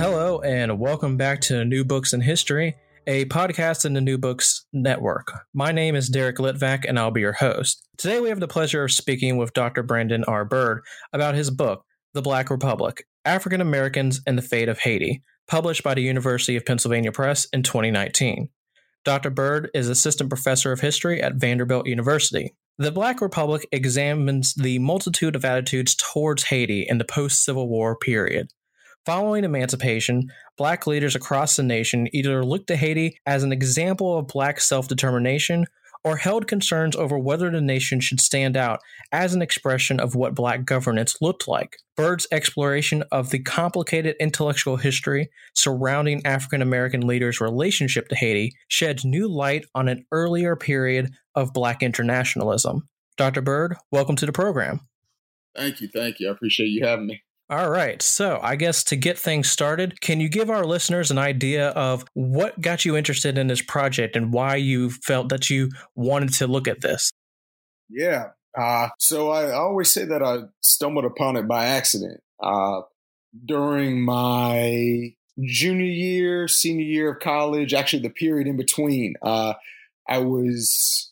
Hello, and welcome back to New Books in History, a podcast in the New Books Network. My name is Derek Litvak, and I'll be your host. Today, we have the pleasure of speaking with Dr. Brandon R. Byrd about his book, The Black Republic African Americans and the Fate of Haiti, published by the University of Pennsylvania Press in 2019. Dr. Byrd is assistant professor of history at Vanderbilt University. The Black Republic examines the multitude of attitudes towards Haiti in the post Civil War period. Following emancipation, black leaders across the nation either looked to Haiti as an example of black self determination or held concerns over whether the nation should stand out as an expression of what black governance looked like. Byrd's exploration of the complicated intellectual history surrounding African American leaders' relationship to Haiti sheds new light on an earlier period of black internationalism. Dr. Byrd, welcome to the program. Thank you. Thank you. I appreciate you having me. All right. So, I guess to get things started, can you give our listeners an idea of what got you interested in this project and why you felt that you wanted to look at this? Yeah. Uh, so, I always say that I stumbled upon it by accident. Uh, during my junior year, senior year of college, actually the period in between, uh, I was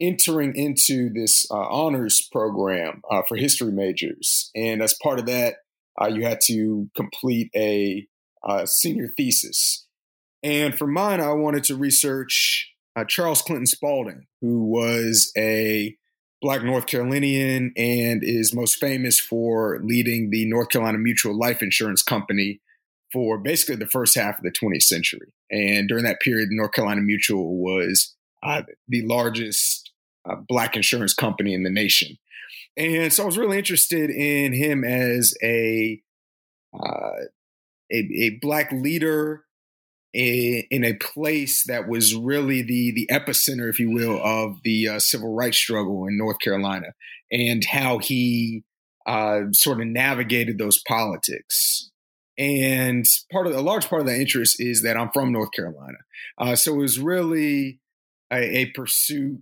entering into this uh, honors program uh, for history majors. And as part of that, uh, you had to complete a uh, senior thesis. And for mine, I wanted to research uh, Charles Clinton Spaulding, who was a Black North Carolinian and is most famous for leading the North Carolina Mutual Life Insurance Company for basically the first half of the 20th century. And during that period, North Carolina Mutual was uh, the largest uh, Black insurance company in the nation. And so I was really interested in him as a uh, a, a black leader in, in, a place that was really the the epicenter, if you will, of the uh, civil rights struggle in North Carolina, and how he uh, sort of navigated those politics. And part of a large part of that interest is that I'm from North Carolina, uh, so it was really a, a pursuit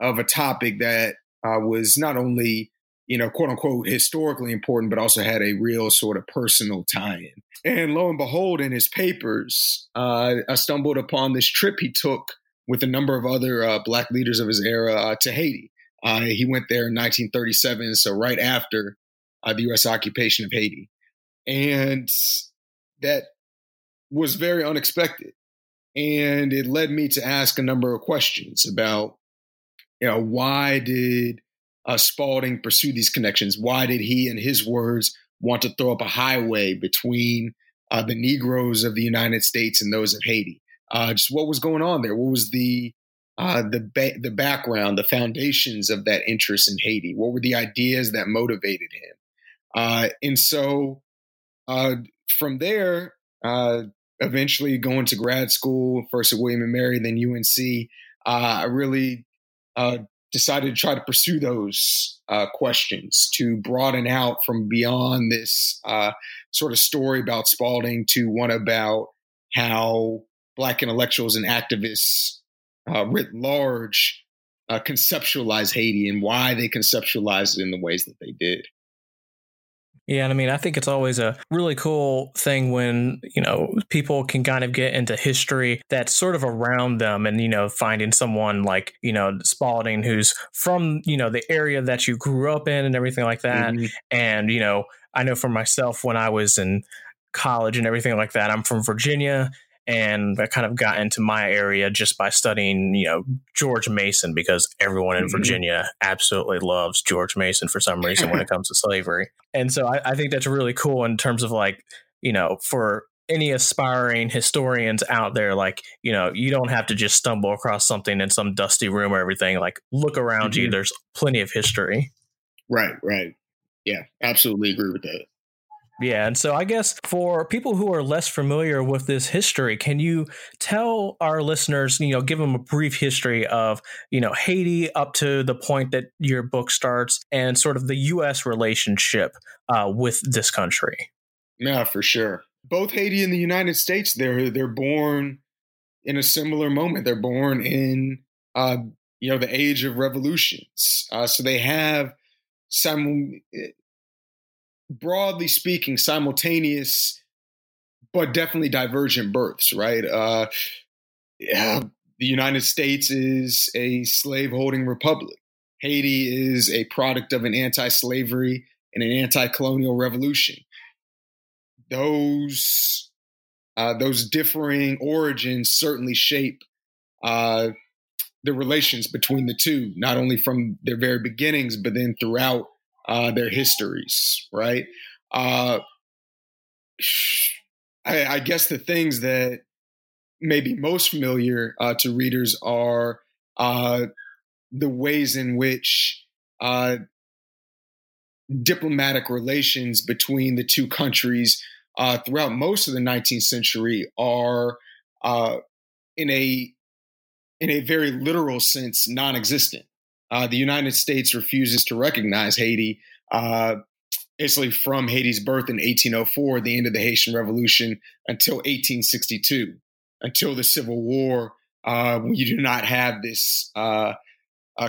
of a topic that uh, was not only you know quote unquote historically important, but also had a real sort of personal tie-in. And lo and behold, in his papers, uh, I stumbled upon this trip he took with a number of other uh, black leaders of his era uh, to Haiti. Uh, he went there in 1937, so right after uh, the U.S. occupation of Haiti, and that was very unexpected. And it led me to ask a number of questions about you know, why did uh, Spaulding pursue these connections? Why did he, in his words, want to throw up a highway between uh, the Negroes of the United States and those of Haiti? Uh, just what was going on there? What was the uh, the ba- the background, the foundations of that interest in Haiti? What were the ideas that motivated him? Uh, and so uh, from there, eventually going to grad school, first at William and Mary, then UNC, I really uh, decided to try to pursue those uh, questions to broaden out from beyond this uh, sort of story about Spaulding to one about how Black intellectuals and activists uh, writ large uh, conceptualize Haiti and why they conceptualized it in the ways that they did. Yeah, and I mean, I think it's always a really cool thing when, you know, people can kind of get into history that's sort of around them and, you know, finding someone like, you know, Spaulding who's from, you know, the area that you grew up in and everything like that. Mm-hmm. And, you know, I know for myself when I was in college and everything like that, I'm from Virginia and I kind of got into my area just by studying, you know, George Mason because everyone in mm-hmm. Virginia absolutely loves George Mason for some reason when it comes to slavery. And so I, I think that's really cool in terms of like, you know, for any aspiring historians out there, like, you know, you don't have to just stumble across something in some dusty room or everything. Like, look around mm-hmm. you, there's plenty of history. Right, right. Yeah, absolutely agree with that. Yeah, and so I guess for people who are less familiar with this history, can you tell our listeners, you know, give them a brief history of, you know, Haiti up to the point that your book starts and sort of the U.S. relationship uh, with this country? Yeah, for sure. Both Haiti and the United States, they're they're born in a similar moment. They're born in, uh, you know, the age of revolutions. Uh, so they have some broadly speaking, simultaneous but definitely divergent births, right? Uh, yeah, the United States is a slave-holding republic. Haiti is a product of an anti-slavery and an anti-colonial revolution. Those uh, those differing origins certainly shape uh, the relations between the two, not only from their very beginnings, but then throughout uh, their histories, right? Uh, I, I, guess the things that may be most familiar uh, to readers are uh, the ways in which uh, diplomatic relations between the two countries uh, throughout most of the 19th century are in a in a very literal sense, non existent. Uh, the United States refuses to recognize Haiti, uh, from Haiti's birth in 1804, the end of the Haitian Revolution, until 1862, until the Civil War, uh, when you do not have this uh,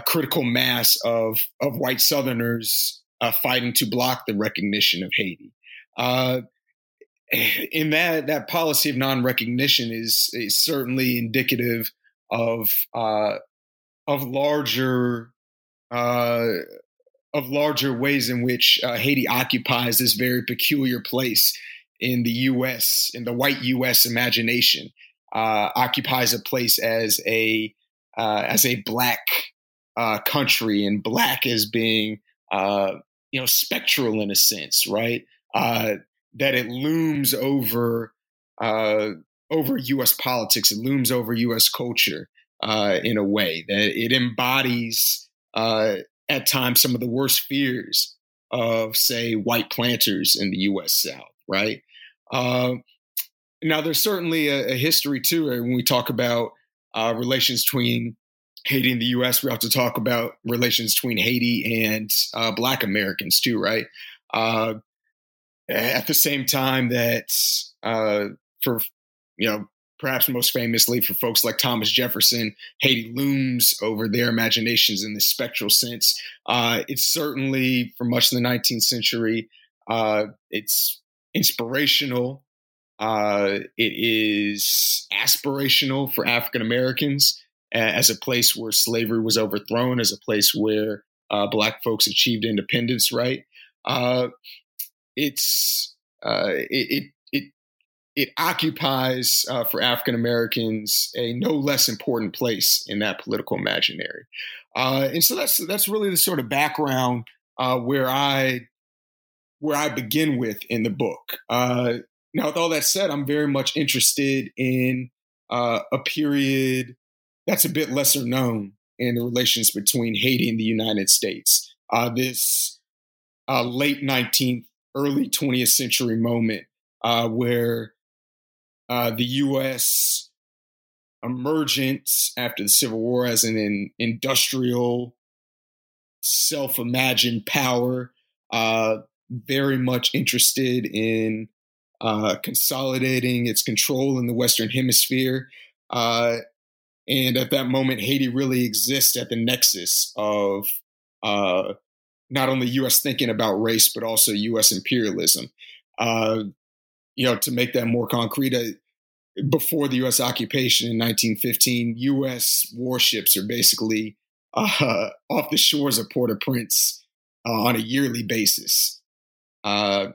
critical mass of, of white Southerners uh, fighting to block the recognition of Haiti. Uh, in that, that policy of non recognition is, is certainly indicative of uh, of larger uh, of larger ways in which uh, Haiti occupies this very peculiar place in the U.S. in the white U.S. imagination. Uh, occupies a place as a uh, as a black uh, country, and black as being you know spectral in a sense, right? uh, that it looms over uh, over U.S. politics. It looms over U.S. culture uh, in a way that it embodies uh, at times some of the worst fears of, say, white planters in the U.S. South. Right uh, now, there's certainly a, a, history too when we talk about uh, relations between Haiti and the U.S. We have to talk about relations between Haiti and uh, Black Americans too, right? Uh, at the same time that for you know perhaps most famously for folks like Thomas Jefferson, Haiti looms over their imaginations in this spectral sense. Uh, it's certainly, for much of the 19th century, uh, it's inspirational. Uh, it is aspirational for African Americans as a place where slavery was overthrown, as a place where uh, Black folks achieved independence. Right? Uh, it's uh, it, it it occupies uh, for African Americans a no less important place in that political imaginary. Uh, and so that's that's really the sort of background uh, where I where I begin with in the book. Uh, now, with all that said, I'm very much interested in uh, a period that's a bit lesser known in the relations between Haiti and the United States. Uh, this late 19th, early 20th century moment where uh, the U.S. emergence after the Civil War as an in, industrial, self imagined power, uh, very much interested in uh, consolidating its control in the Western Hemisphere. Uh, and at that moment, Haiti really exists at the nexus of uh, not only U.S. thinking about race, but also U.S. imperialism. Uh, you know, to make that more concrete, before the U.S. occupation in 1915, U.S. warships are basically uh, off the shores of Port-au-Prince uh, on a yearly basis. Uh,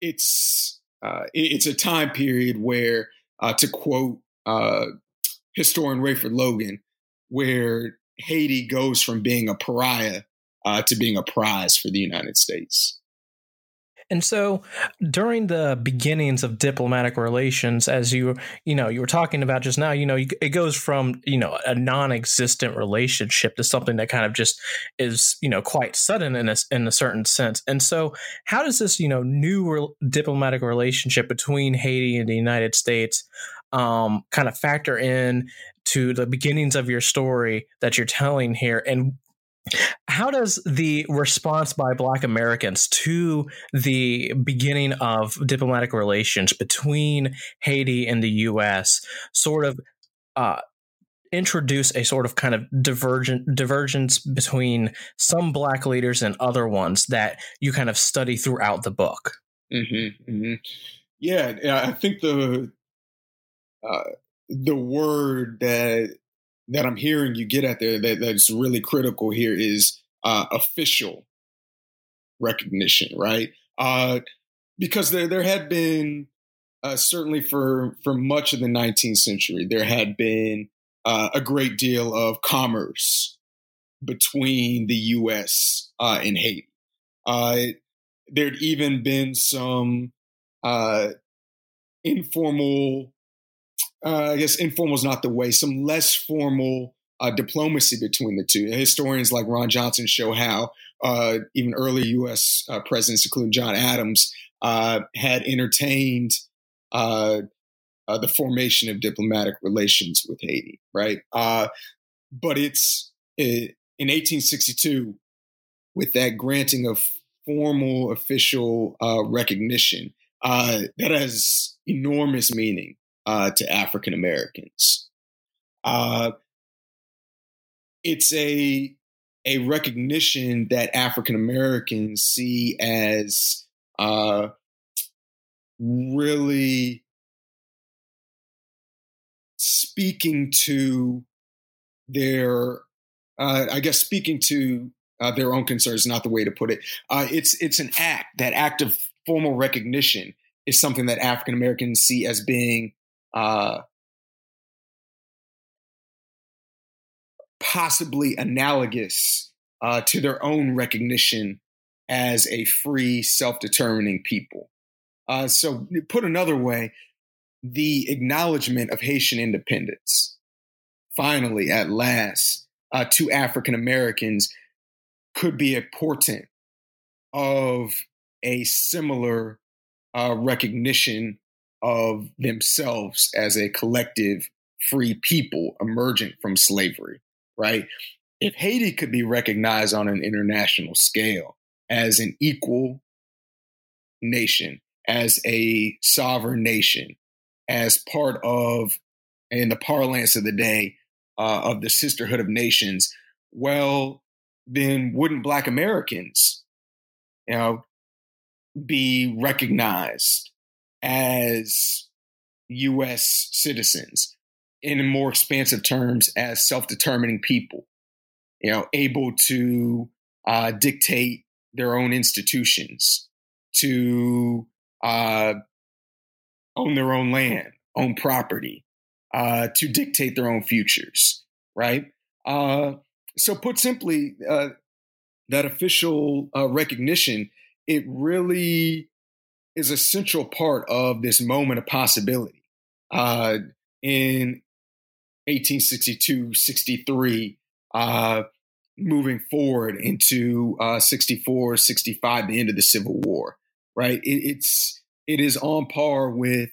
it's uh, it's a time period where, uh, to quote uh, historian Rayford Logan, where Haiti goes from being a pariah to being a prize for the United States. And so during the beginnings of diplomatic relations, as you you know you were talking about just now, you know it goes from you know a non-existent relationship to something that kind of just is you know quite sudden in a in a certain sense. And so how does this you know new re- diplomatic relationship between Haiti and the United States um, kind of factor in to the beginnings of your story that you're telling here and how does the response by Black Americans to the beginning of diplomatic relations between Haiti and the U.S. sort of uh, introduce a sort of kind of divergent divergence between some Black leaders and other ones that you kind of study throughout the book? Mm-hmm, mm-hmm. Yeah, I think the uh, the word that that I'm hearing you get at there that, that's really critical here is uh, official recognition, right? Uh, because there there had been uh, certainly for for much of the 19th century there had been uh, a great deal of commerce between the U.S. Uh, and Haiti. Uh, there'd even been some uh, informal uh, I guess informal is not the way, some less formal uh, diplomacy between the two. Historians like Ron Johnson show how uh, even early U.S. Uh, presidents, including John Adams, uh, had entertained uh, the formation of diplomatic relations with Haiti, right? but it's it, in 1862, with that granting of formal official recognition, that has enormous meaning uh, to African Americans. Uh, it's a a recognition that African Americans see as uh, really speaking to their, uh, I guess, speaking to uh, their own concerns. Not the way to put it. Uh, it's it's an act. That act of formal recognition is something that African Americans see as being uh, possibly analogous uh, to their own recognition as a free, self determining people. Uh, so, put another way, the acknowledgement of Haitian independence, finally, at last, uh, to African Americans could be a portent of a similar uh, recognition of themselves as a collective free people emerging from slavery, right? If Haiti could be recognized on an international scale as an equal nation, as a sovereign nation, as part of, in the parlance of the day, uh, of the sisterhood of nations, well, then wouldn't Black Americans, you know, be recognized as U.S. citizens, in more expansive terms, as self determining people, you know, able to uh, dictate their own institutions, to uh, own their own land, own property, uh, to dictate their own futures, right? Uh, so, put simply, uh, that official uh, recognition, it really is a central part of this moment of possibility. Uh, in 1862, 63, uh, moving forward into uh, 64, 65, the end of the Civil War, right? It, it's it is on par with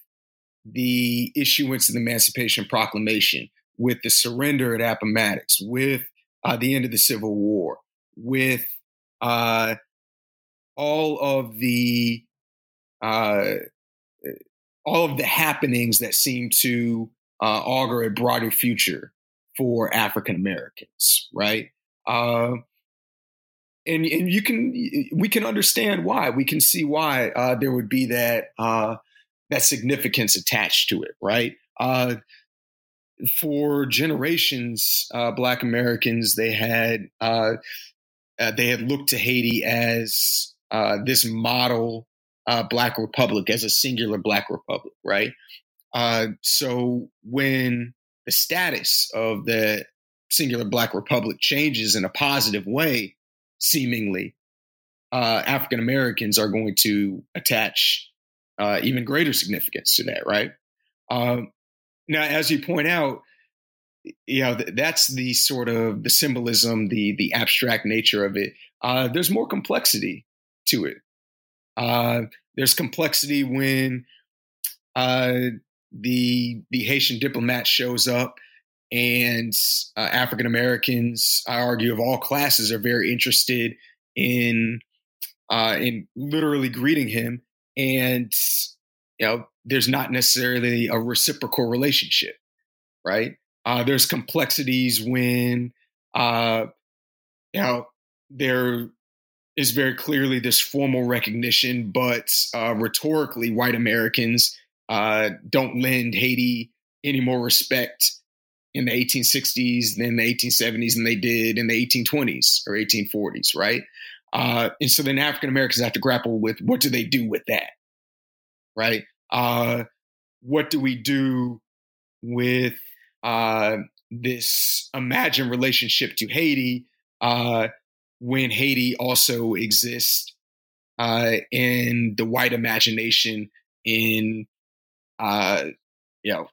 the issuance of the Emancipation Proclamation, with the surrender at Appomattox, with uh, the end of the Civil War, with uh, all of the uh, all of the happenings that seem to uh, augur a broader future for African Americans, right? Uh, and and you can we can understand why we can see why uh, there would be that uh, that significance attached to it, right? Uh, for generations, uh, Black Americans they had they had looked to Haiti as this model uh, Black Republic as a singular Black Republic, right? Uh, so when the status of the singular Black Republic changes in a positive way, seemingly, uh, African Americans are going to attach uh, even greater significance to that, right? Um, now, as you point out, you know th- that's the sort of the symbolism, the the abstract nature of it. Uh, there's more complexity to it. Uh, there's complexity when uh, the the Haitian diplomat shows up, and uh, African Americans, I argue, of all classes, are very interested in uh, in literally greeting him, and you know, there's not necessarily a reciprocal relationship, right? Uh, there's complexities when uh, you know there is very clearly this formal recognition, but uh, rhetorically, white Americans uh, don't lend Haiti any more respect in the 1860s than the 1870s than they did in the 1820s or 1840s, right? Uh, and so then African Americans have to grapple with what do they do with that, right? Uh, what do we do with uh, this imagined relationship to Haiti uh, when Haiti also exists uh, in the white imagination in uh, you know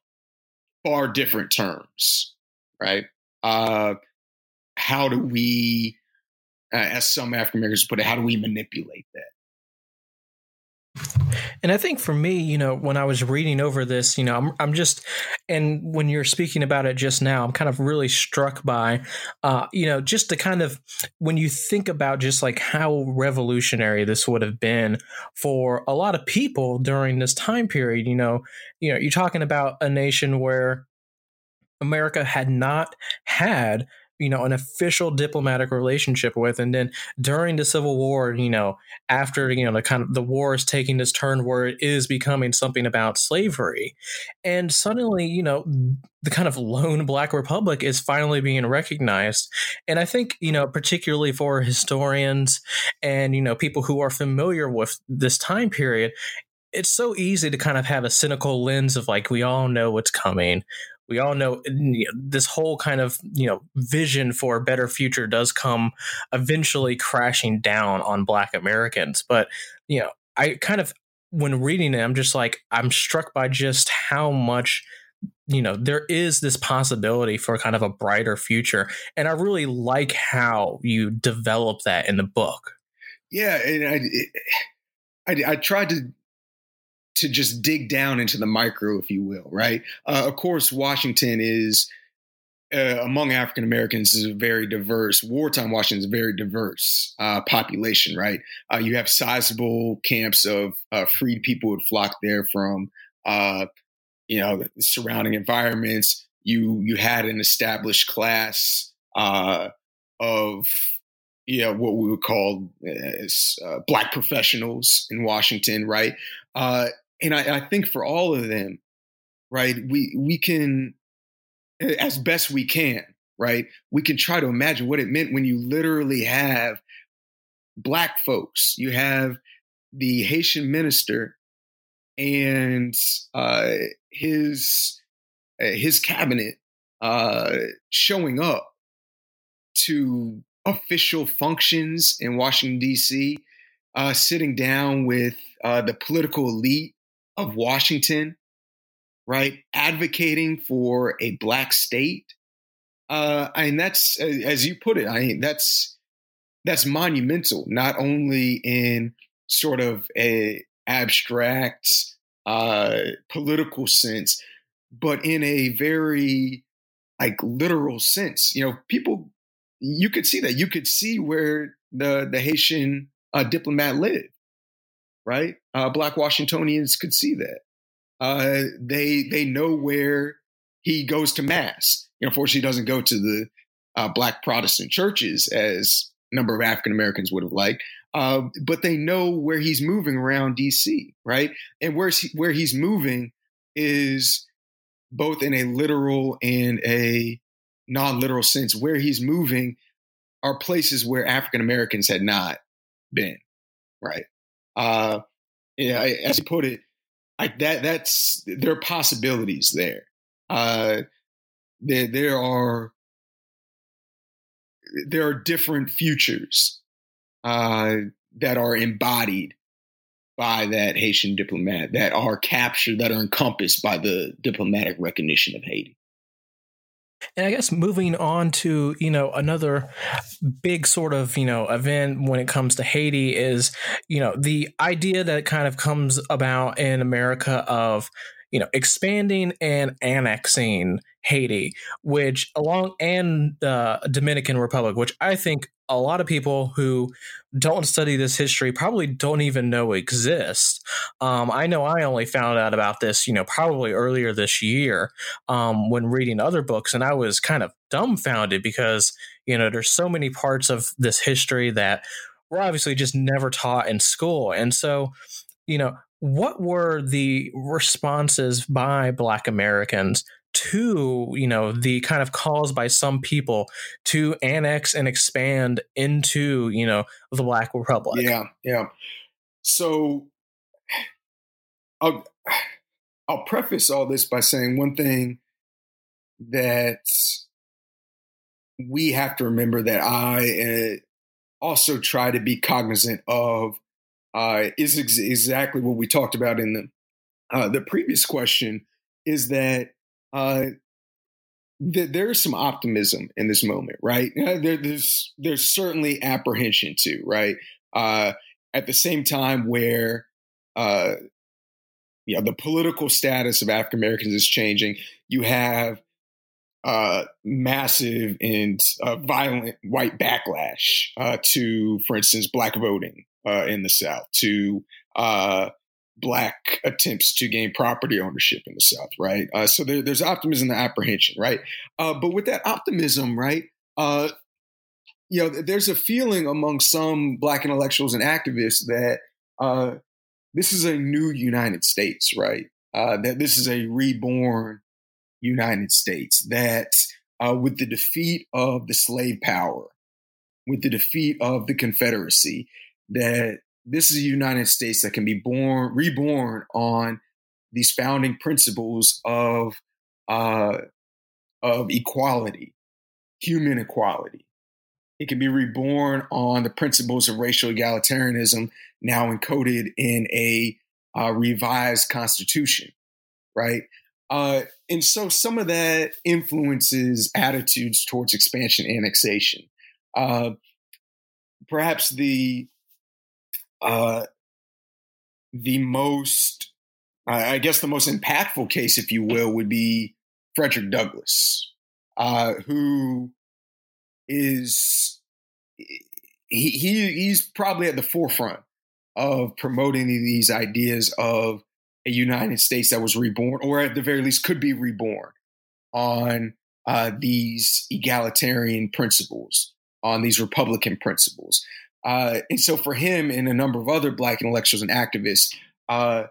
far different terms, right? Uh, how do we, uh, as some African Americans put it, how do we manipulate that? And I think for me, you know, when I was reading over this, you know, I'm, I'm just, and when you're speaking about it just now, I'm kind of really struck by, uh, you know, just the kind of, when you think about just like how revolutionary this would have been for a lot of people during this time period, you know, you know, you're talking about a nation where America had not had you know an official diplomatic relationship with and then during the civil war you know after you know the kind of the war is taking this turn where it is becoming something about slavery and suddenly you know the kind of lone black republic is finally being recognized. And i think you know particularly for historians and you know people who are familiar with this time period it's so easy to kind of have a cynical lens of like we all know what's coming we all know this whole kind of you know vision for a better future does come eventually crashing down on black americans. But you know i kind of when reading it i'm just like i'm struck by just how much you know there is this possibility for kind of a brighter future. And i really like how you develop that in the book. Yeah and i i, I tried to to just dig down into the micro, if you will, right? Uh, of course, Washington is uh, among African Americans is a very diverse. Wartime Washington is a very diverse uh, population, right? Uh, you have sizable camps of uh, freed people who flock there from, uh, you know, surrounding environments. You you had an established class of you know what we would call black professionals in Washington, right? Uh, and I, I think for all of them, right, we we can as best we can, right? We can try to imagine what it meant when you literally have black folks. You have the Haitian minister and uh, his uh, his cabinet uh, showing up to official functions in Washington D.C., uh, sitting down with uh, the political elite of Washington, right, advocating for a black state. Uh, and that's, as you put it, I mean, that's that's monumental, not only in sort of a abstract uh, political sense, but in a very like literal sense. You know, people, you could see that. You could see where the the Haitian uh, diplomat lived right? Uh, Black Washingtonians could see that. Uh, they they know where he goes to mass. You know, unfortunately, he doesn't go to the uh, Black Protestant churches as a number of African Americans would have liked. Uh, but they know where he's moving around D.C. Right, and where's he, where he's moving is both in a literal and a non-literal sense. Where he's moving are places where African Americans had not been. Right uh, yeah, as you put it, I, that that's there are possibilities there. Uh, there there are there are different futures uh, that are embodied by that Haitian diplomat that are captured that are encompassed by the diplomatic recognition of Haiti. And I guess moving on to, you know, another big sort of, you know, event when it comes to Haiti is, you know, the idea that kind of comes about in America of, you know, expanding and annexing Haiti, which along and the Dominican Republic, which I think a lot of people who don't study this history probably don't even know exist. Um, I know I only found out about this, you know, probably earlier this year um, when reading other books, and I was kind of dumbfounded because you know there's so many parts of this history that were obviously just never taught in school. And so, you know, what were the responses by Black Americans to you know the kind of calls by some people to annex and expand into you know the black republic? Yeah yeah. So i'll i'll preface all this by saying one thing that we have to remember that i uh, also try to be cognizant of uh, is ex- exactly what we talked about in the uh, the previous question is that uh, th- there is some optimism in this moment, right? There, there's there's certainly apprehension too, right? Uh, at the same time, where uh, you know the political status of African Americans is changing, you have uh, massive and uh, violent white backlash uh, to, for instance, black voting uh, in the South, to uh, black attempts to gain property ownership in the South, right? Uh, so there, there's optimism and apprehension, right? Uh, but with that optimism, right, uh, you know, there's a feeling among some black intellectuals and activists that uh, this is a new United States, right? That this is a reborn United States. That with the defeat of the slave power, with the defeat of the Confederacy, that this is a United States that can be born, reborn on these founding principles of uh, of equality, human equality. It can be reborn on the principles of racial egalitarianism, now encoded in a uh, revised constitution, right? Uh, and so some of that influences attitudes towards expansion annexation. Uh, perhaps the uh, the most, I guess, the most impactful case, if you will, would be Frederick Douglass, uh, who is he, he he's probably at the forefront of promoting these ideas of a United States that was reborn, or at the very least could be reborn on uh, these egalitarian principles, on these Republican principles. Uh, and so for him and a number of other black intellectuals and activists, uh,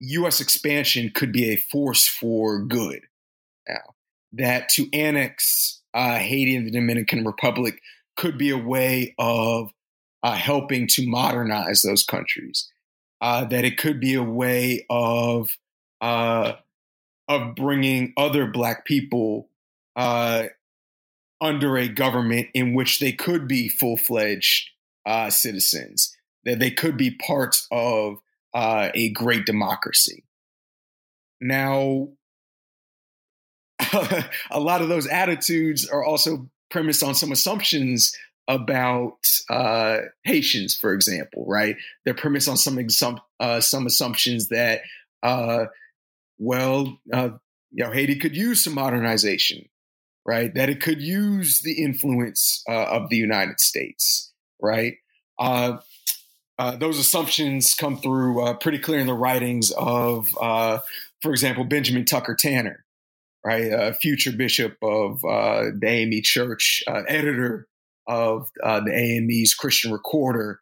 U.S. expansion could be a force for good. Now, that to annex uh, Haiti and the Dominican Republic could be a way of uh, helping to modernize those countries. Uh, that it could be a way of uh, of bringing other black people under a government in which they could be full fledged uh, citizens, that they could be part of uh, a great democracy. Now, a lot of those attitudes are also premised on some assumptions about uh, Haitians, for example, right? They're premised on some exum- uh, some assumptions that, uh, well, uh, you know, Haiti could use some modernization right? That it could use the influence uh, of the United States, right? Uh, uh, those assumptions come through uh, pretty clear in the writings of, uh, for example, Benjamin Tucker Tanner, right? Future bishop of uh, the AME Church, editor of the AME's Christian Recorder,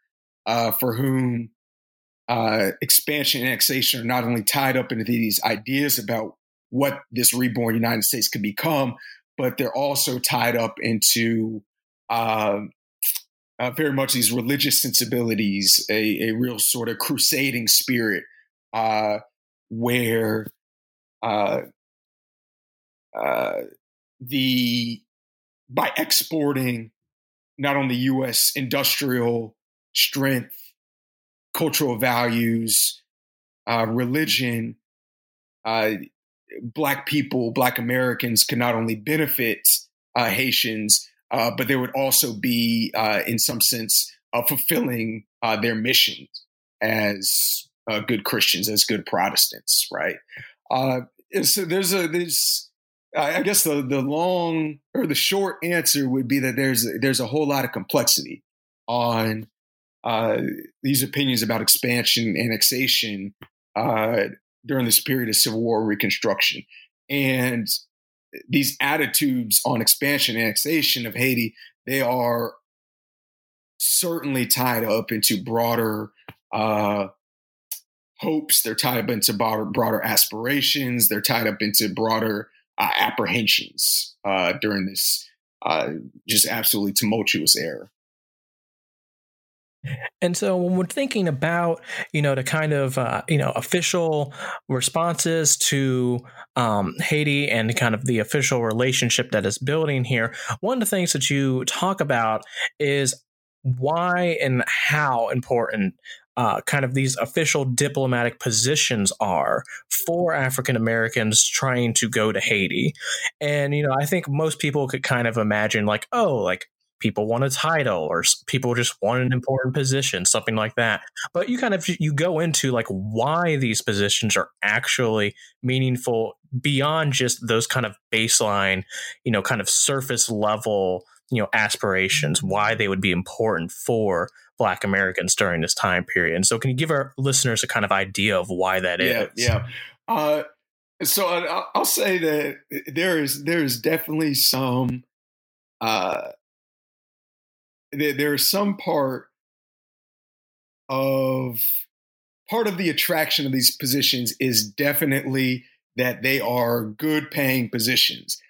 for whom expansion and annexation are not only tied up into these ideas about what this reborn United States could become, but they're also tied up into uh, uh, very much these religious sensibilities, a, a real sort of crusading spirit, uh, where uh, uh, the by exporting not only U.S. industrial strength, cultural values, uh, religion, black people, black Americans could not only benefit uh, Haitians, uh, but they would also be, uh, in some sense, uh, fulfilling uh, their missions as uh, good Christians, as good Protestants, right? so there's a there's I guess the the long or the short answer would be that there's there's a whole lot of complexity on these opinions about expansion, annexation, during this period of Civil War Reconstruction. And these attitudes on expansion annexation of Haiti, they are certainly tied up into broader uh, hopes. They're tied up into broader, broader aspirations. They're tied up into broader uh, apprehensions uh, during this uh, just absolutely tumultuous era. And so when we're thinking about, you know, the kind of, uh, you know, official responses to um, Haiti and kind of the official relationship that is building here, one of the things that you talk about is why and how important uh, kind of these official diplomatic positions are for African Americans trying to go to Haiti. And, you know, I think most people could kind of imagine, like, oh, like people want a title or people just want an important position something like that. But you kind of you go into like why these positions are actually meaningful beyond just those kind of baseline you know kind of surface level you know aspirations why they would be important for black americans during this time period. And so can you give our listeners a kind of idea of why that yeah, is? yeah. Uh, so I'll say that there is there is definitely some uh, there, is some part of part of the attraction of these positions is definitely that they are good paying positions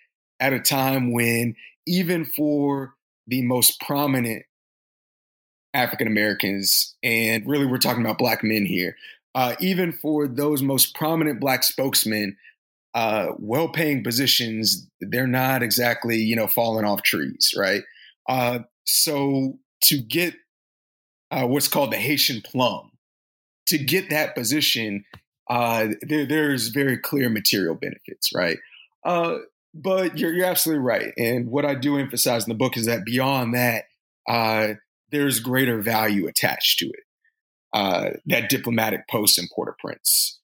at a time when even for the most prominent African Americans, and really we're talking about black men here, uh, even for those most prominent black spokesmen, uh, well paying positions, they're not exactly, you know, falling off trees, right? Uh, so to get uh, what's called the Haitian plum, to get that position, uh, there, there's very clear material benefits, right? Uh, but you're, you're absolutely right. And what I do emphasize in the book is that beyond that, uh, there's greater value attached to it. That diplomatic post in Port-au-Prince.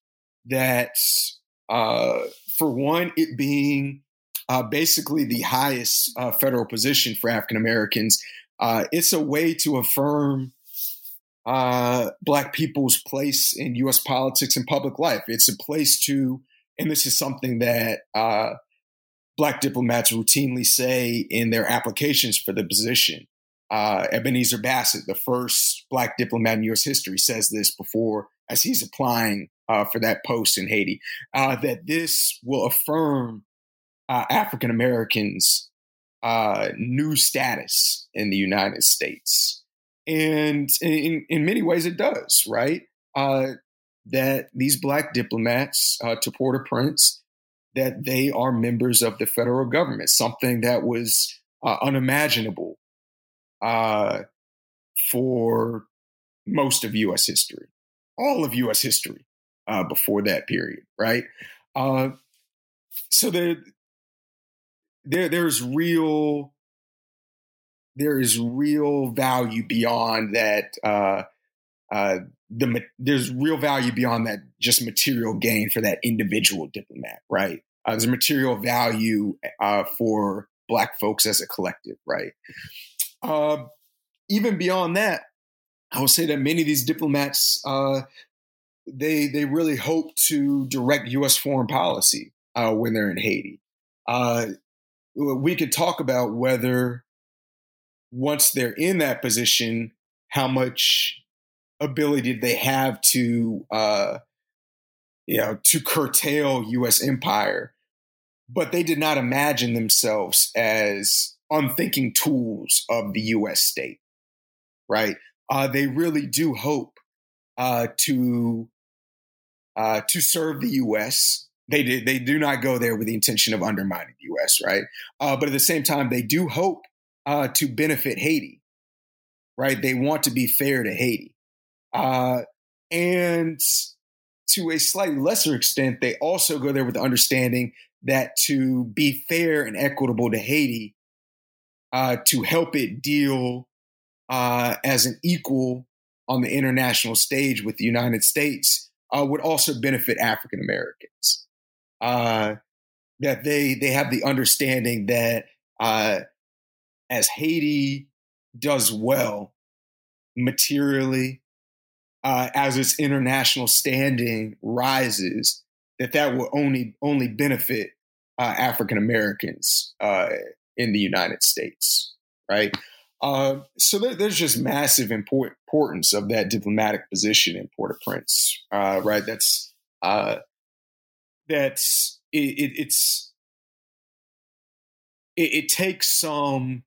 That, uh, for one, it being uh, basically the highest uh, federal position for African Americans. Uh, it's a way to affirm uh, Black people's place in U.S. politics and public life. It's a place to, and this is something that uh, Black diplomats routinely say in their applications for the position. Uh, Ebenezer Bassett, the first Black diplomat in U.S. history, says this before as he's applying for that post in Haiti, that this will affirm uh, African Americans' uh, new status in the United States. And in, in many ways, it does, right? Uh, that these black diplomats uh, to Port-au-Prince, that they are members of the federal government, something that was uh, unimaginable uh, for most of U.S. history, all of U.S. history before that period, right? So there, there there's real there is real value beyond that uh, uh, the there's real value beyond that just material gain for that individual diplomat right? Uh, there's material value uh, for black folks as a collective right? Uh, even beyond that i would say that many of these diplomats uh, they they really hope to direct u.s foreign policy when they're in haiti we could talk about whether once they're in that position, how much ability they have to, uh, you know, to curtail U.S. empire. But they did not imagine themselves as unthinking tools of the U.S. state, right? Uh, they really do hope uh, to uh, to serve the U.S. They do, they do not go there with the intention of undermining the U.S. Right, uh, but at the same time, they do hope uh, to benefit Haiti. Right, they want to be fair to Haiti, uh, and to a slightly lesser extent, they also go there with the understanding that to be fair and equitable to Haiti, uh, to help it deal uh, as an equal on the international stage with the United States, uh, would also benefit African Americans uh, that they they have the understanding that uh, as Haiti does well materially, uh, as its international standing rises, that that will only only benefit uh, African Americans uh, in the United States, right? Uh, so there, there's just massive import, importance of that diplomatic position in Port-au-Prince, right? That's uh, that's it, it, it's it, it, takes some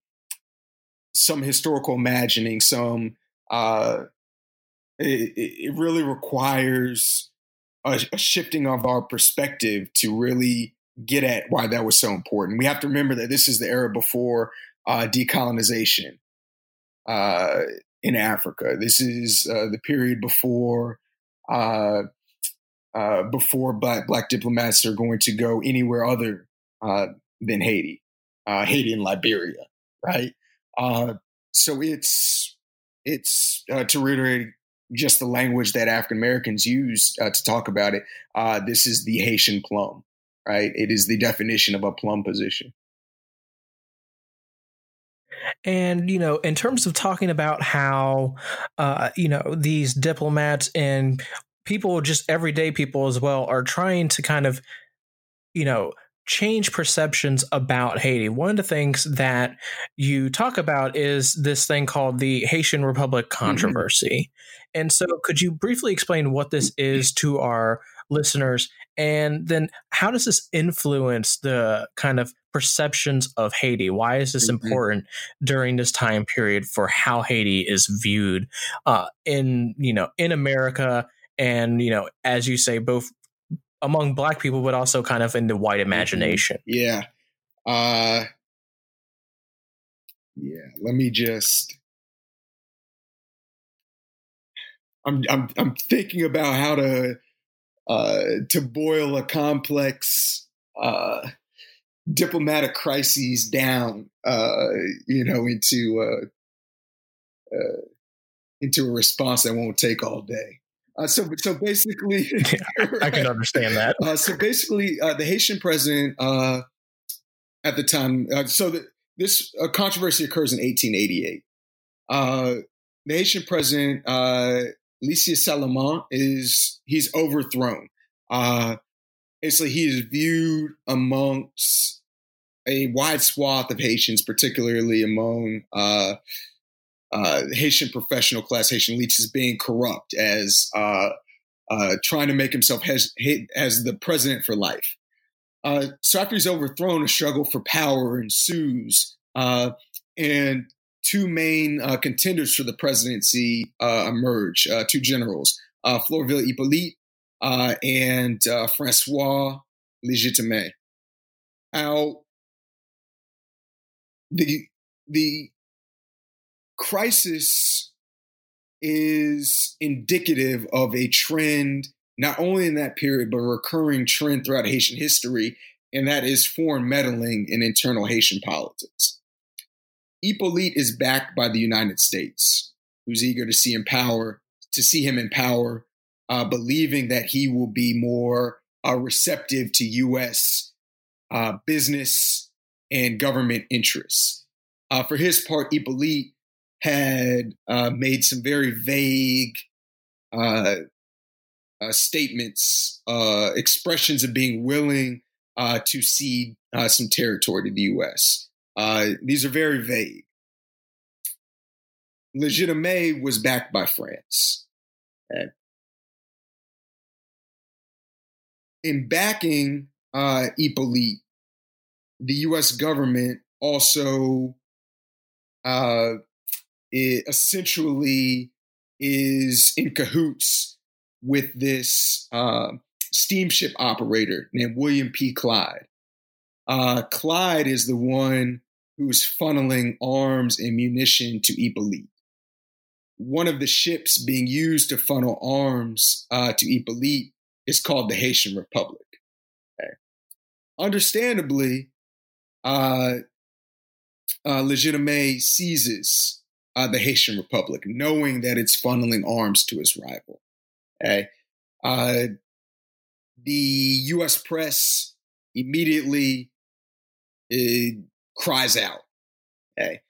some historical imagining, some uh, it, it really requires a, a shifting of our perspective to really get at why that was so important. We have to remember that this is the era before uh, decolonization uh, in Africa. This is uh, the period before uh, uh, before black black diplomats are going to go anywhere other uh, than Haiti, Haiti and Liberia, right? so it's it's to reiterate just the language that African Americans use uh, to talk about it. Uh, this is the Haitian plum, right? It is the definition of a plum position. And, you know, in terms of talking about how, uh, you know, these diplomats and people, just everyday people as well, are trying to kind of, you know, change perceptions about Haiti. One of the things that you talk about is this thing called the Haitian Republic mm-hmm. controversy. Mm-hmm. And so, could you briefly explain what this is to our listeners? And then, how does this influence the kind of perceptions of Haiti? Why is this mm-hmm. important during this time period for how Haiti is viewed uh, in you know in America? And you know, as you say, both among black people, but also kind of in the white mm-hmm. imagination. Yeah. Uh, yeah. Let me just. I'm I'm I'm thinking about how to uh, to boil a complex uh, diplomatic crises down, uh, you know, into uh, uh, into a response that won't take all day. Uh, so, so basically, yeah, I can understand that. Uh, so basically, uh, the Haitian president uh, at the time. Uh, so the, this uh, controversy occurs in 1888. the Haitian president, uh, Lysius Salomon, is he's overthrown. basically, he is viewed amongst a wide swath of Haitians, particularly among uh, Haitian professional class, Haitian elites, as being corrupt, as uh, uh, trying to make himself as, as the president for life. Uh, so after he's overthrown, a struggle for power ensues, uh, and two main uh, contenders for the presidency emerge: two generals, Florville Hippolyte and Francois Legitime. Now, the the crisis is indicative of a trend, not only in that period, but a recurring trend throughout Haitian history, and that is foreign meddling in internal Haitian politics. Hippolyte is backed by the United States, who's eager to see him power, to see him in power, uh, believing that he will be more uh, receptive to U.S. Uh, business and government interests. Uh, for his part, Hippolyte had uh, made some very vague uh, uh, statements, uh, expressions of being willing uh, to cede uh, some territory to the U.S. these are very vague. Legitime was backed by France. Okay. In backing uh, Hippolyte, the U.S. government also uh, it essentially is in cahoots with this uh, steamship operator named William P. Clyde. Uh, Clyde is the one who's funneling arms and munition to Hippolyte. One of the ships being used to funnel arms uh, to Hippolyte is called the Haitian Republic. Okay. Understandably, uh, uh, Legitime seizes uh, the Haitian Republic, knowing that it's funneling arms to its rival. Okay. Uh, the U.S. press immediately uh, cries out. Okay.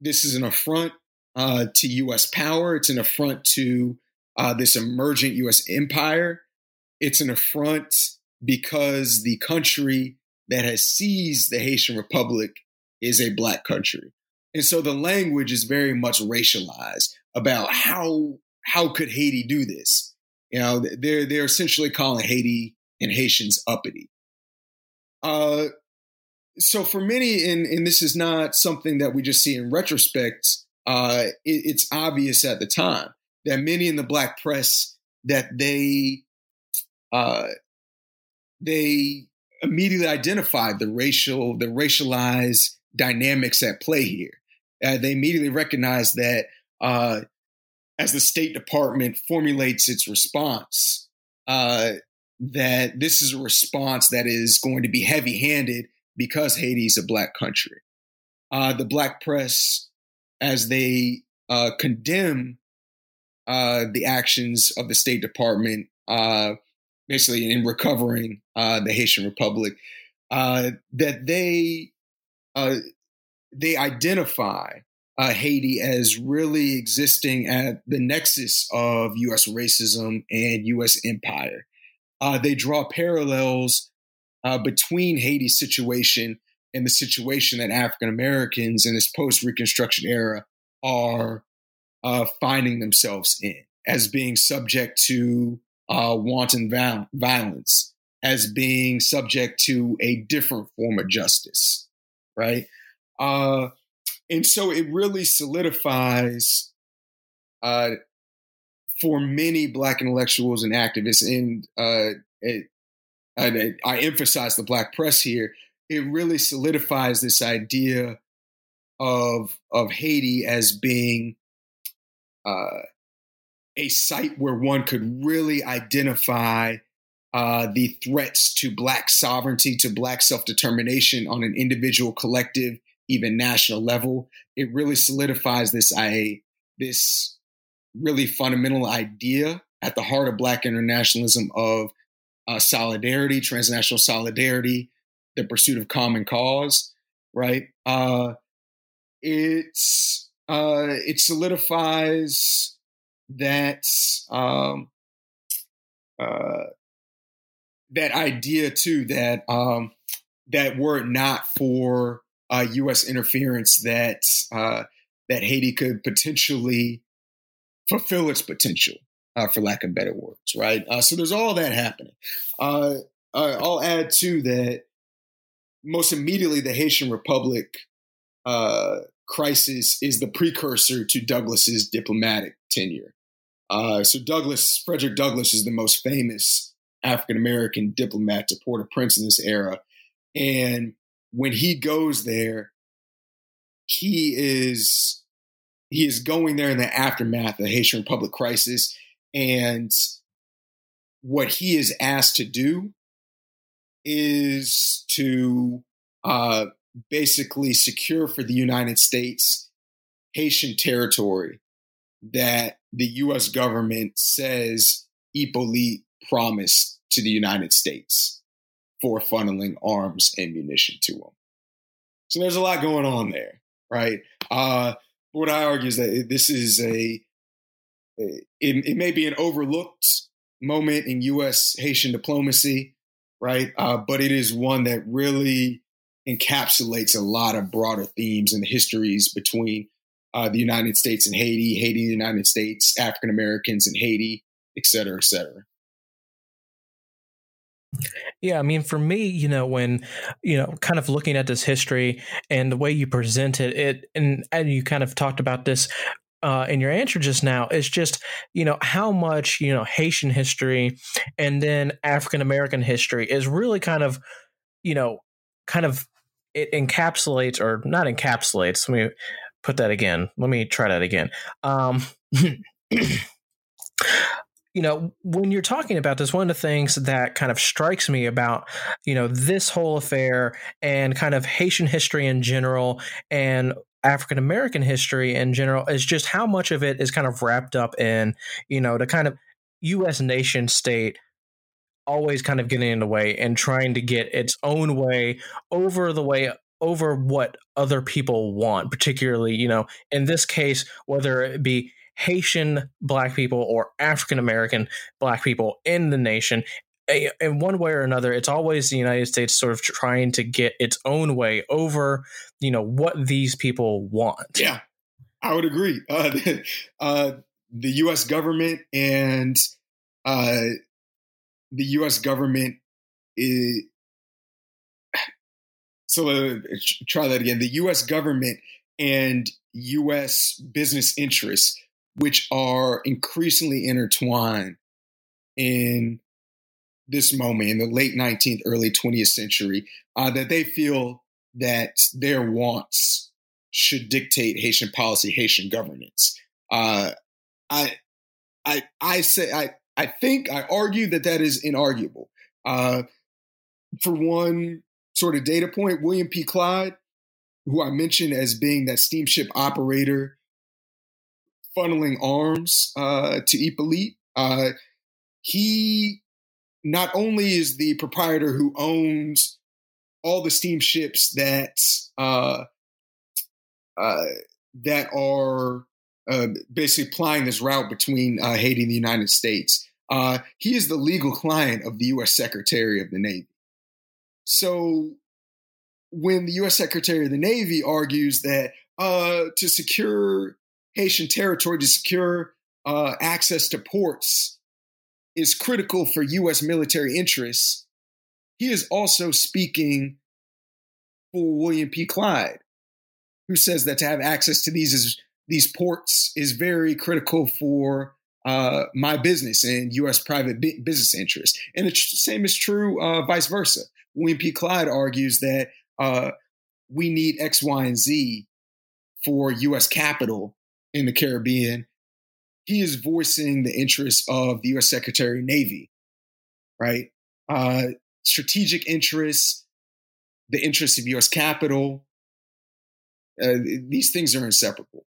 This is an affront uh, to U.S. power. It's an affront to uh, this emergent U.S. empire. It's an affront because the country that has seized the Haitian Republic is a black country. And so the language is very much racialized about how how could Haiti do this? You know, they're they're essentially calling Haiti and Haitians uppity. Uh, so for many, and and this is not something that we just see in retrospect. Uh, it, it's obvious at the time that many in the black press that they uh, they immediately identified the racial the racialized dynamics at play here. Uh, they immediately recognized that uh, as the State Department formulates its response, uh, that this is a response that is going to be heavy handed because Haiti is a black country. Uh, the black press, as they uh, condemn uh, the actions of the State Department, basically in recovering the Haitian Republic, that they they identify uh, Haiti as really existing at the nexus of U.S. racism and U.S. empire. Uh, they draw parallels uh, between Haiti's situation and the situation that African Americans in this post Reconstruction era are uh, finding themselves in as being subject to uh, wanton violence, as being subject to a different form of justice, right? Uh, and so it really solidifies uh, for many black intellectuals and activists and uh, it, I, I emphasize the black press here it really solidifies this idea of of Haiti as being uh, a site where one could really identify uh, the threats to black sovereignty, to black self determination on an individual, collective, even national level, it really solidifies this I this really fundamental idea at the heart of Black internationalism of uh, solidarity, transnational solidarity, the pursuit of common cause. Right? Uh, it's uh, it solidifies that um, uh, that idea too that um, that were it not for uh, U.S. interference that uh, that Haiti could potentially fulfill its potential, uh, for lack of better words, right? Uh, so there's all that happening. Uh, I'll add too that most immediately the Haitian Republic uh, crisis is the precursor to Douglass's diplomatic tenure. so Douglass, Frederick Douglass, is the most famous African American diplomat to Port-au-Prince in this era, and when he goes there, he is he is going there in the aftermath of the Haitian Republic crisis, and what he is asked to do is to uh, basically secure for the United States Haitian territory that the U.S. government says Hippolyte promised to the United States for funneling arms and munition to them. So there's a lot going on there, right? Uh, what I argue is that this is a, it, it may be an overlooked moment in U.S. Haitian diplomacy, right? Uh, but it is one that really encapsulates a lot of broader themes and histories between uh, the United States and Haiti, Haiti, the United States, African Americans and Haiti, et cetera, et cetera. Yeah, I mean, for me, you know, when you know, kind of looking at this history and the way you present it, it and, and you kind of talked about this uh, in your answer just now is just you know how much you know Haitian history and then African American history is really kind of you know kind of it encapsulates or not encapsulates. Let me put that again. Let me try that again. Um, you know, when you're talking about this, one of the things that kind of strikes me about, you know, this whole affair and kind of Haitian history in general and African American history in general is just how much of it is kind of wrapped up in, you know, the kind of U.S. nation state always kind of getting in the way and trying to get its own way over the way over what other people want, particularly, you know, in this case, whether it be Haitian black people or African American black people in the nation in one way or another, it's always the United States sort of trying to get its own way over, you know, what these people want. Yeah, I would agree. Uh, uh, the U.S. government and uh, the U.S. government is. So try that again. The U.S. government and U.S. business interests, which are increasingly intertwined in this moment in the late 19th, early 20th century, uh, that they feel that their wants should dictate Haitian policy, Haitian governance. Uh, I, I, I say, I, I think, I argue that that is inarguable. Uh, for one sort of data point, William P. Clyde, who I mentioned as being that steamship operator funneling arms uh, to Hippolyte, uh, he not only is the proprietor who owns all the steamships that uh, uh, that are uh, basically plying this route between uh, Haiti and the United States. He is the legal client of the U.S. Secretary of the Navy. So when the U.S. Secretary of the Navy argues that uh, to secure Haitian territory, to secure access to ports, is critical for U.S. military interests, he is also speaking for William P. Clyde, who says that to have access to these is, these ports is very critical for uh, my business and U.S. private business interests. And the tr- same is true uh, vice versa. William P. Clyde argues that uh, we need X, Y, and Z for U.S. capital in the Caribbean he is voicing the interests of the U.S. Secretary of Navy, right? Uh, strategic interests, the interests of U.S. capital. Uh, these things are inseparable.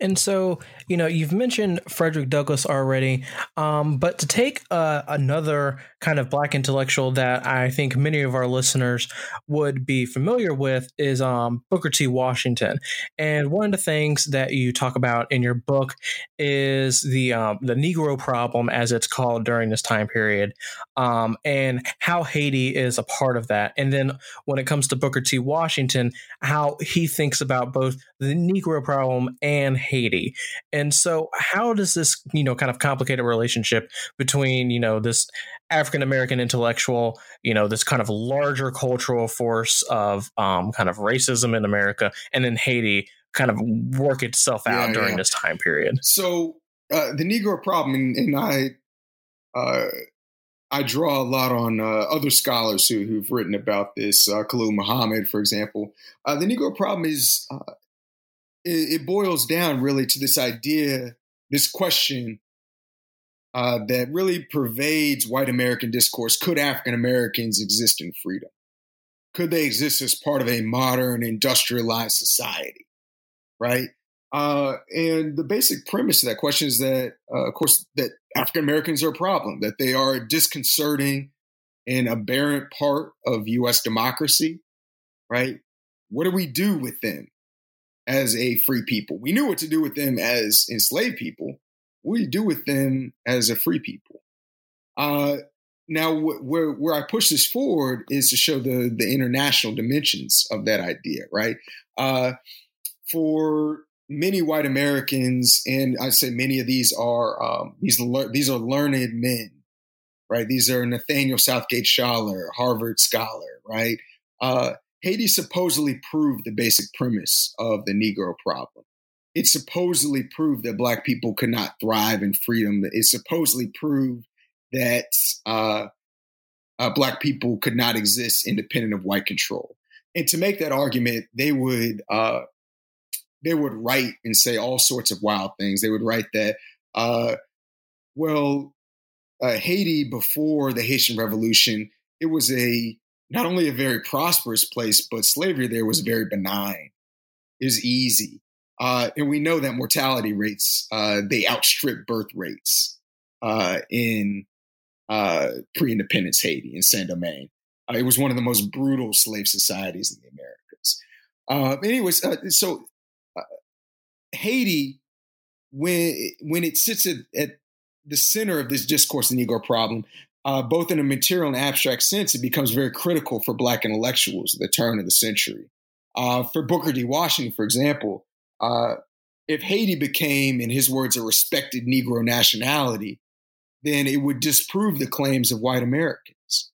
And so, you know, you've mentioned Frederick Douglass already, um, but to take uh, another kind of black intellectual that I think many of our listeners would be familiar with is um, Booker T. Washington. And one of the things that you talk about in your book is the um, the Negro problem, as it's called during this time period, um, and how Haiti is a part of that. And then when it comes to Booker T. Washington, how he thinks about both the Negro problem and Haiti. And so, how does this, you know, kind of complicated relationship between, you know, this African American intellectual, you know, this kind of larger cultural force of um, kind of racism in America, and in Haiti kind of work itself out yeah, during yeah. this time period? So, uh, the Negro problem, and, and I, uh, I draw a lot on uh, other scholars who, who've written about this. Uh, Khalil Muhammad, for example. Uh, the Negro problem is uh, it, boils down really to this idea, this question uh, that really pervades white American discourse. Could African Americans exist in freedom? Could they exist as part of a modern industrialized society? Right? Uh, and the basic premise of that question is that, uh, of course, that African Americans are a problem, that they are a disconcerting and aberrant part of U.S. democracy, right? What do we do with them? As a free people. We knew what to do with them as enslaved people. What do you do with them as a free people? Uh, now, wh- where where I push this forward is to show the the international dimensions of that idea, right? Uh, for many white Americans, and I say many of these are um, these le- these are learned men, right? These are Nathaniel Southgate Shaler, Harvard scholar, right? Uh, Haiti supposedly proved the basic premise of the Negro problem. It supposedly proved that Black people could not thrive in freedom. It supposedly proved that uh, uh, Black people could not exist independent of white control. And to make that argument, they would uh, they would write and say all sorts of wild things. They would write that, uh, well, uh, Haiti before the Haitian Revolution, it was a not only a very prosperous place, but slavery there was very benign. Was easy. Uh, and we know that mortality rates, uh, they outstrip birth rates uh, in uh, pre-independence Haiti in Saint-Domingue. Uh, it was one of the most brutal slave societies in the Americas. Uh, anyways, so Haiti, when, when it sits at, at the center of this discourse, the Negro problem, uh, both in a material and abstract sense, it becomes very critical for Black intellectuals at the turn of the century. Uh, for Booker T. Washington, for example, uh, if Haiti became, in his words, a respected Negro nationality, then it would disprove the claims of white Americans.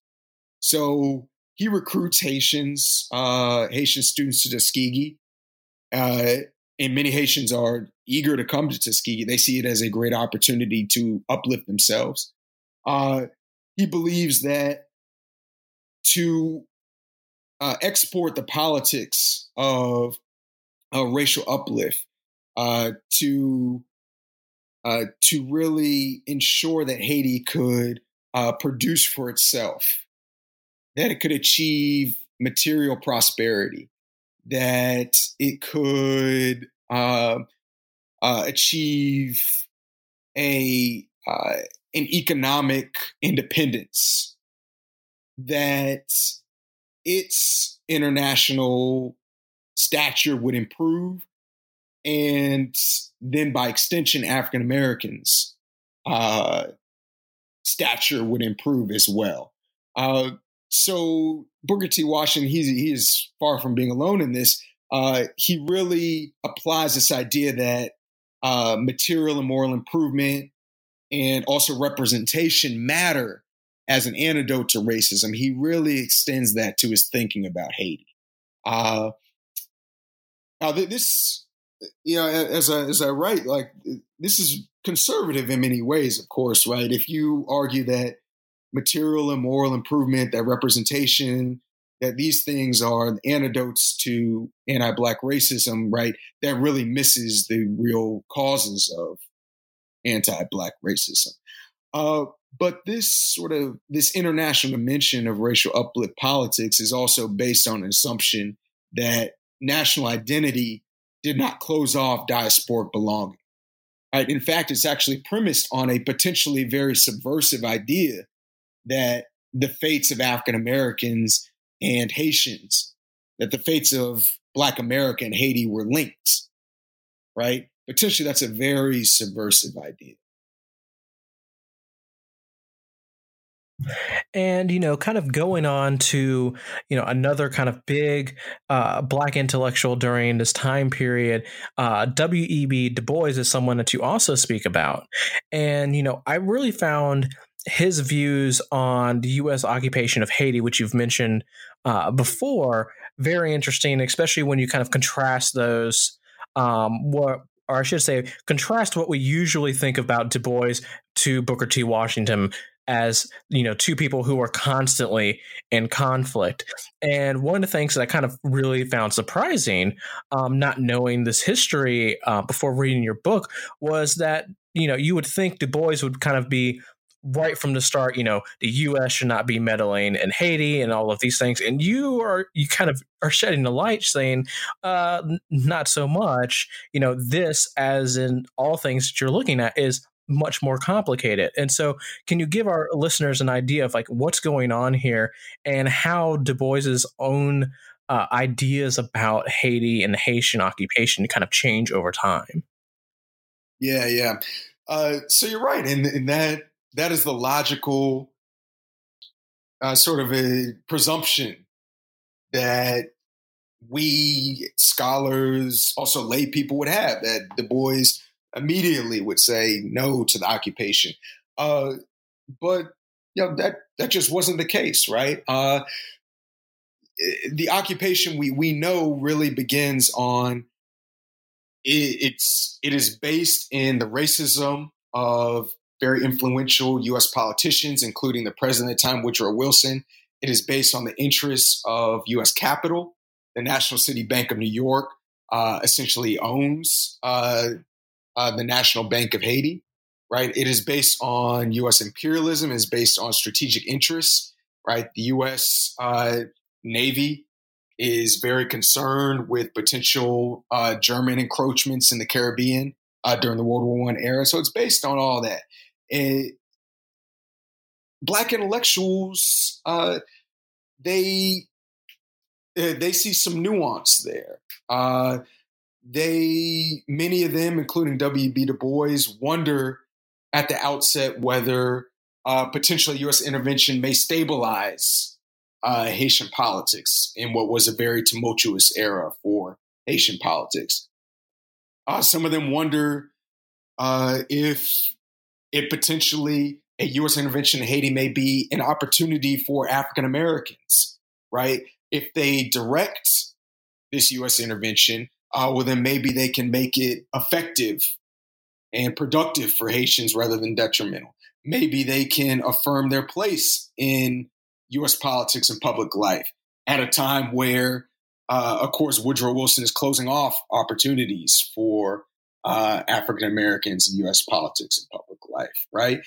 So he recruits Haitians, uh, Haitian students to Tuskegee. Uh, and many Haitians are eager to come to Tuskegee. They see it as a great opportunity to uplift themselves. Uh, he believes that to uh, export the politics of uh, racial uplift, uh, to uh, to really ensure that Haiti could uh, produce for itself, that it could achieve material prosperity, that it could uh, achieve a an economic independence, that its international stature would improve, and then by extension, African Americans' uh, stature would improve as well. Uh, so Booker T. Washington, he's he is far from being alone in this. Uh, he really applies this idea that uh, material and moral improvement and also representation matter as an antidote to racism. He really extends that to his thinking about Haiti. Uh, now, this, you know, as I, as I write, like this is conservative in many ways, of course, right? If you argue that material and moral improvement, that representation, that these things are antidotes to anti-black racism, right? That really misses the real causes of anti-black racism. Uh, but this sort of this international dimension of racial uplift politics is also based on an assumption that national identity did not close off diasporic belonging. Right? In fact, it's actually premised on a potentially very subversive idea that the fates of African Americans and Haitians, that the fates of Black America and Haiti were linked, right? Potentially, that's a very subversive idea. And, you know, kind of going on to, you know, another kind of big uh, black intellectual during this time period, uh, W.E.B. Du Bois is someone that you also speak about. And, you know, I really found his views on the U.S. occupation of Haiti, which you've mentioned uh, before, very interesting, especially when you kind of contrast those. Um, what, or I should say, contrast what we usually think about Du Bois to Booker T. Washington as you know two people who are constantly in conflict and one of the things that i kind of really found surprising um, not knowing this history uh, before reading your book was that you know you would think du bois would kind of be right from the start, you know, the U.S. should not be meddling in Haiti and all of these things. And you are you kind of are shedding the light, saying, uh, not so much. You know, this, as in all things that you're looking at, is much more complicated. And so, can you give our listeners an idea of like what's going on here and how Du Bois's own uh, ideas about Haiti and the Haitian occupation kind of change over time? Yeah, yeah. Uh, so you're right, and, and that that is the logical uh, sort of a presumption that we scholars, also lay people would have that Du Bois immediately would say no to the occupation. Uh, but you know that that just wasn't the case, right? Uh, the occupation we we know really begins on it, it's it is based in the racism of very influential U.S. politicians, including the president at the time, Woodrow Wilson. It is based on the interests of U.S. capital. The National City Bank of New York uh, essentially owns uh, uh, the National Bank of Haiti, right? It is based on U.S. imperialism. It is based on strategic interests, right? The U.S. Uh, Navy is very concerned with potential uh, German encroachments in the Caribbean uh, during the World War One era. So it's based on all that. And black intellectuals, uh, they uh, they see some nuance there. Uh, they many of them, including W. B. Du Bois, wonder at the outset whether uh, U.S. intervention may stabilize uh, Haitian politics in what was a very tumultuous era for Haitian politics. Uh, some of them wonder uh, if it potentially a U.S. intervention in Haiti may be an opportunity for African Americans, right? If they direct this U.S. intervention, uh, well, then maybe they can make it effective and productive for Haitians rather than detrimental maybe they can affirm their place in U.S. politics and public life at a time where, uh, of course, Woodrow Wilson is closing off opportunities for uh, African Americans in U.S. politics and public life, right?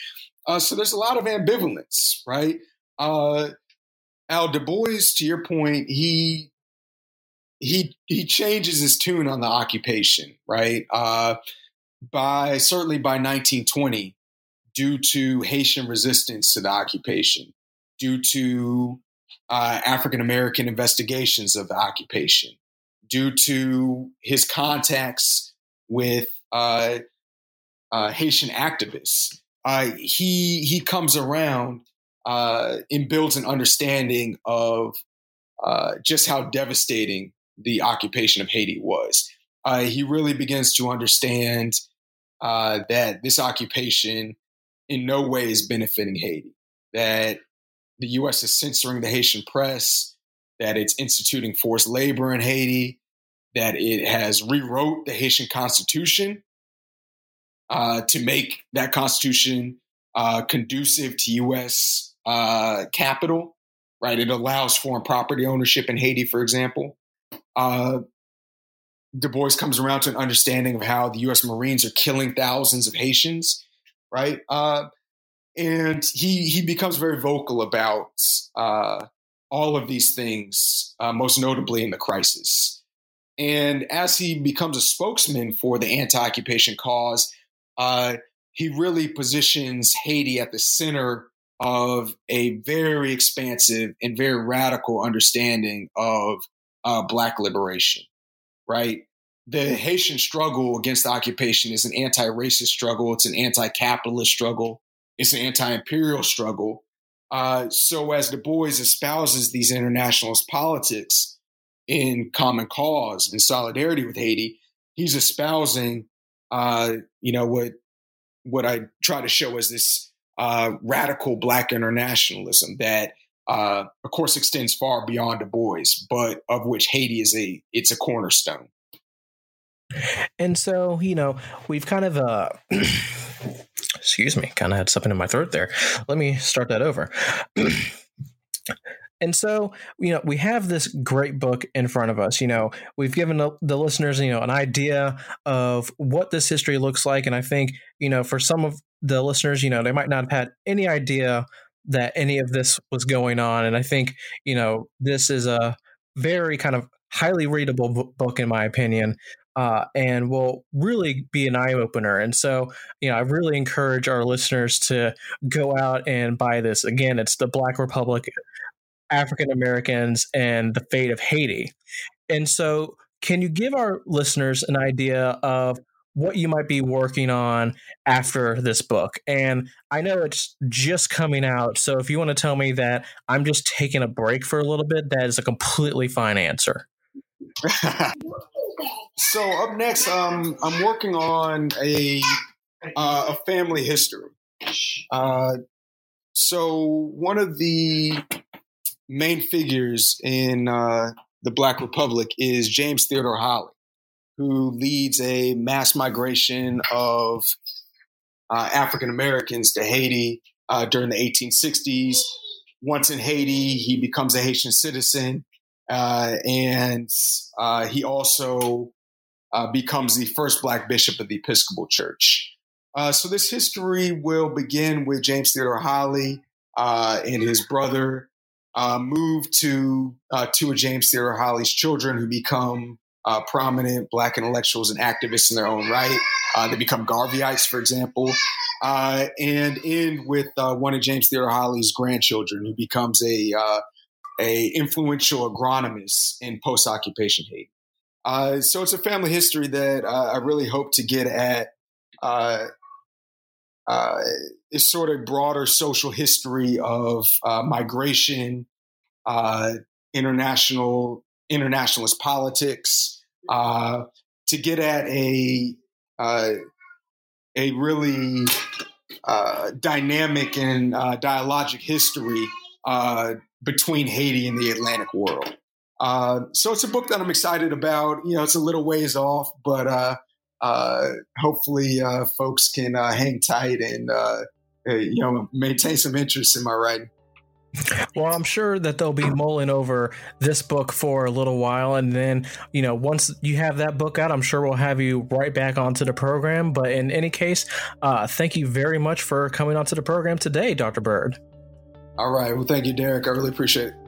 Uh, so there's a lot of ambivalence, right? Uh, Al Du Bois, to your point, he he he changes his tune on the occupation, right? Uh, by certainly by 1920, due to Haitian resistance to the occupation, due to uh, African American investigations of the occupation, due to his contacts with uh, uh, Haitian activists. Uh, he he comes around uh, and builds an understanding of uh, just how devastating the occupation of Haiti was. he really begins to understand that this occupation in no way is benefiting Haiti. That the U.S. is censoring the Haitian press, that it's instituting forced labor in Haiti, that it has rewrote the Haitian constitution uh, to make that constitution uh, conducive to U.S. Uh, capital. Right, it allows foreign property ownership in Haiti, for example. Uh, du Bois comes around to an understanding of how the U.S. Marines are killing thousands of Haitians right? Uh, and he he becomes very vocal about uh, all of these things, most notably in the crisis. And as he becomes a spokesman for the anti-occupation cause, uh, he really positions Haiti at the center of a very expansive and very radical understanding of uh, Black liberation. Right, the Haitian struggle against the occupation is an anti racist struggle, it's an anti capitalist struggle, it's an anti imperial struggle. Uh, so, as Du Bois espouses these internationalist politics in common cause and solidarity with Haiti, he's espousing, uh, you know, what what I try to show as this uh, radical Black internationalism that, uh, of course, extends far beyond Du Bois, but of which Haiti is a it's a cornerstone. And so, you know, we've kind of uh excuse me, kind of had something in my throat there. Let me start that over. and so, you know, we have this great book in front of us. You know, we've given the, listeners, you know, an idea of what this history looks like. And I think, you know, for some of the listeners, you know, they might not have had any idea that any of this was going on. And I think, you know, this is a very kind of highly readable book, in my opinion, uh, and will really be an eye opener. And so, you know, I really encourage our listeners to go out and buy this. Again, it's the Black Republic, African Americans, and the Fate of Haiti. And so, can you give our listeners an idea of what you might be working on after this book? And I know it's just coming out. So, if you want to tell me that I'm just taking a break for a little bit, that is a completely fine answer. so up next, um, I'm working on a uh, a family history. Uh, so one of the main figures in uh, the Black Republic is James Theodore Holly, who leads a mass migration of uh, African Americans to Haiti uh, during the 1860s. Once in Haiti, he becomes a Haitian citizen uh, and uh, he also uh, becomes the first black bishop of the Episcopal Church. So this history will begin with James Theodore Holly and his brother uh, move to uh, two of James Theodore Holly's children who become uh, prominent black intellectuals and activists in their own right. Uh, they become Garveyites, for example. and end with one of James Theodore Holly's grandchildren who becomes a a influential agronomist in post occupation Haiti. Uh, so it's a family history that uh, I really hope to get at uh, is sort of broader social history of uh, migration, uh, international internationalist politics, uh, to get at a uh, a really uh, dynamic and dialogic history between Haiti and the Atlantic world. so it's a book that I'm excited about. You know, it's a little ways off, but Uh, hopefully uh, folks can uh, hang tight and eh, you know maintain some interest in my writing. Well, I'm sure that they'll be mulling over this book for a little while, and then you know once you have that book out, I'm sure we'll have you right back onto the program. But in any case, uh, thank you very much for coming onto the program today, Dr. Byrd. All right. Well, thank you, Derek. I really appreciate it.